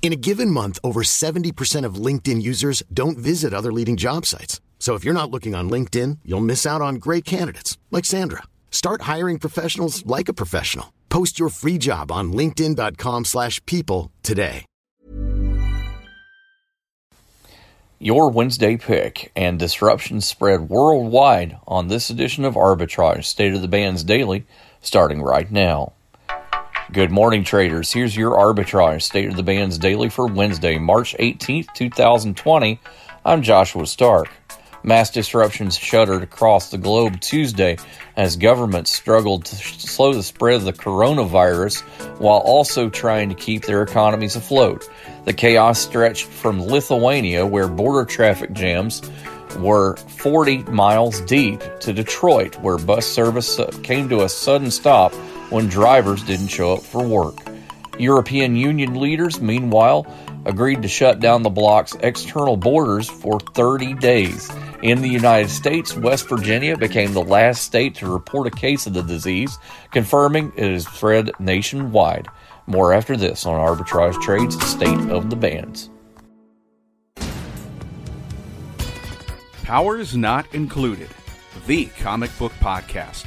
In a given month, over 70% of LinkedIn users don't visit other leading job sites. So if you're not looking on LinkedIn, you'll miss out on great candidates like Sandra. Start hiring professionals like a professional. Post your free job on linkedin.com/people today. Your Wednesday pick and disruption spread worldwide on this edition of Arbitrage State of the Bands Daily, starting right now. Good morning, traders. Here's your Arbitrage State of the Bands Daily for Wednesday, March 18th, 2020. I'm Joshua Stark. Mass disruptions shuttered across the globe Tuesday as governments struggled to slow the spread of the coronavirus while also trying to keep their economies afloat. The chaos stretched from Lithuania, where border traffic jams were 40 miles deep, to Detroit, where bus service uh, came to a sudden stop when drivers didn't show up for work. European Union leaders, meanwhile, agreed to shut down the bloc's external borders for 30 days. In the United States, West Virginia became the last state to report a case of the disease, confirming it has spread nationwide. More after this on Arbitrage Trades State of the Bands. Powers Not Included, the comic book podcast.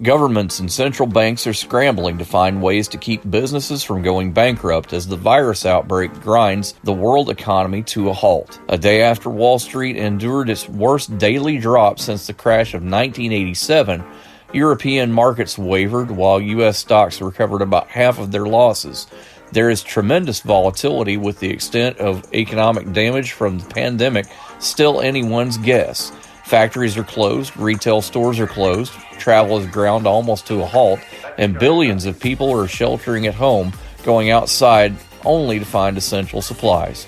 Governments and central banks are scrambling to find ways to keep businesses from going bankrupt as the virus outbreak grinds the world economy to a halt. A day after Wall Street endured its worst daily drop since the crash of 1987, European markets wavered while U.S. stocks recovered about half of their losses. There is tremendous volatility with the extent of economic damage from the pandemic still anyone's guess. Factories are closed, retail stores are closed, travel is ground almost to a halt, and billions of people are sheltering at home, going outside only to find essential supplies.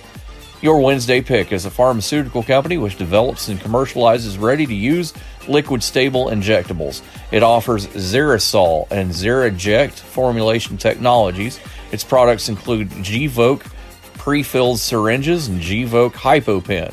Your Wednesday pick is a pharmaceutical company which develops and commercializes ready to use liquid stable injectables. It offers Xerisol and XeriJect formulation technologies. Its products include Gvoke pre filled syringes and Gvoke HypoPen.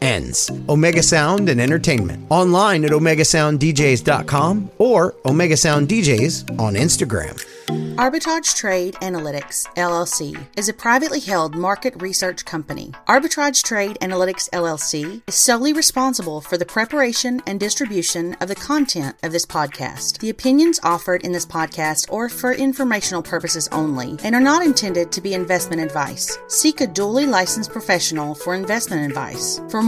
ends. Omega Sound and Entertainment. Online at OmegaSoundDJs.com or Omega Sound DJs on Instagram. Arbitrage Trade Analytics LLC is a privately held market research company. Arbitrage Trade Analytics LLC is solely responsible for the preparation and distribution of the content of this podcast. The opinions offered in this podcast are for informational purposes only and are not intended to be investment advice. Seek a duly licensed professional for investment advice. For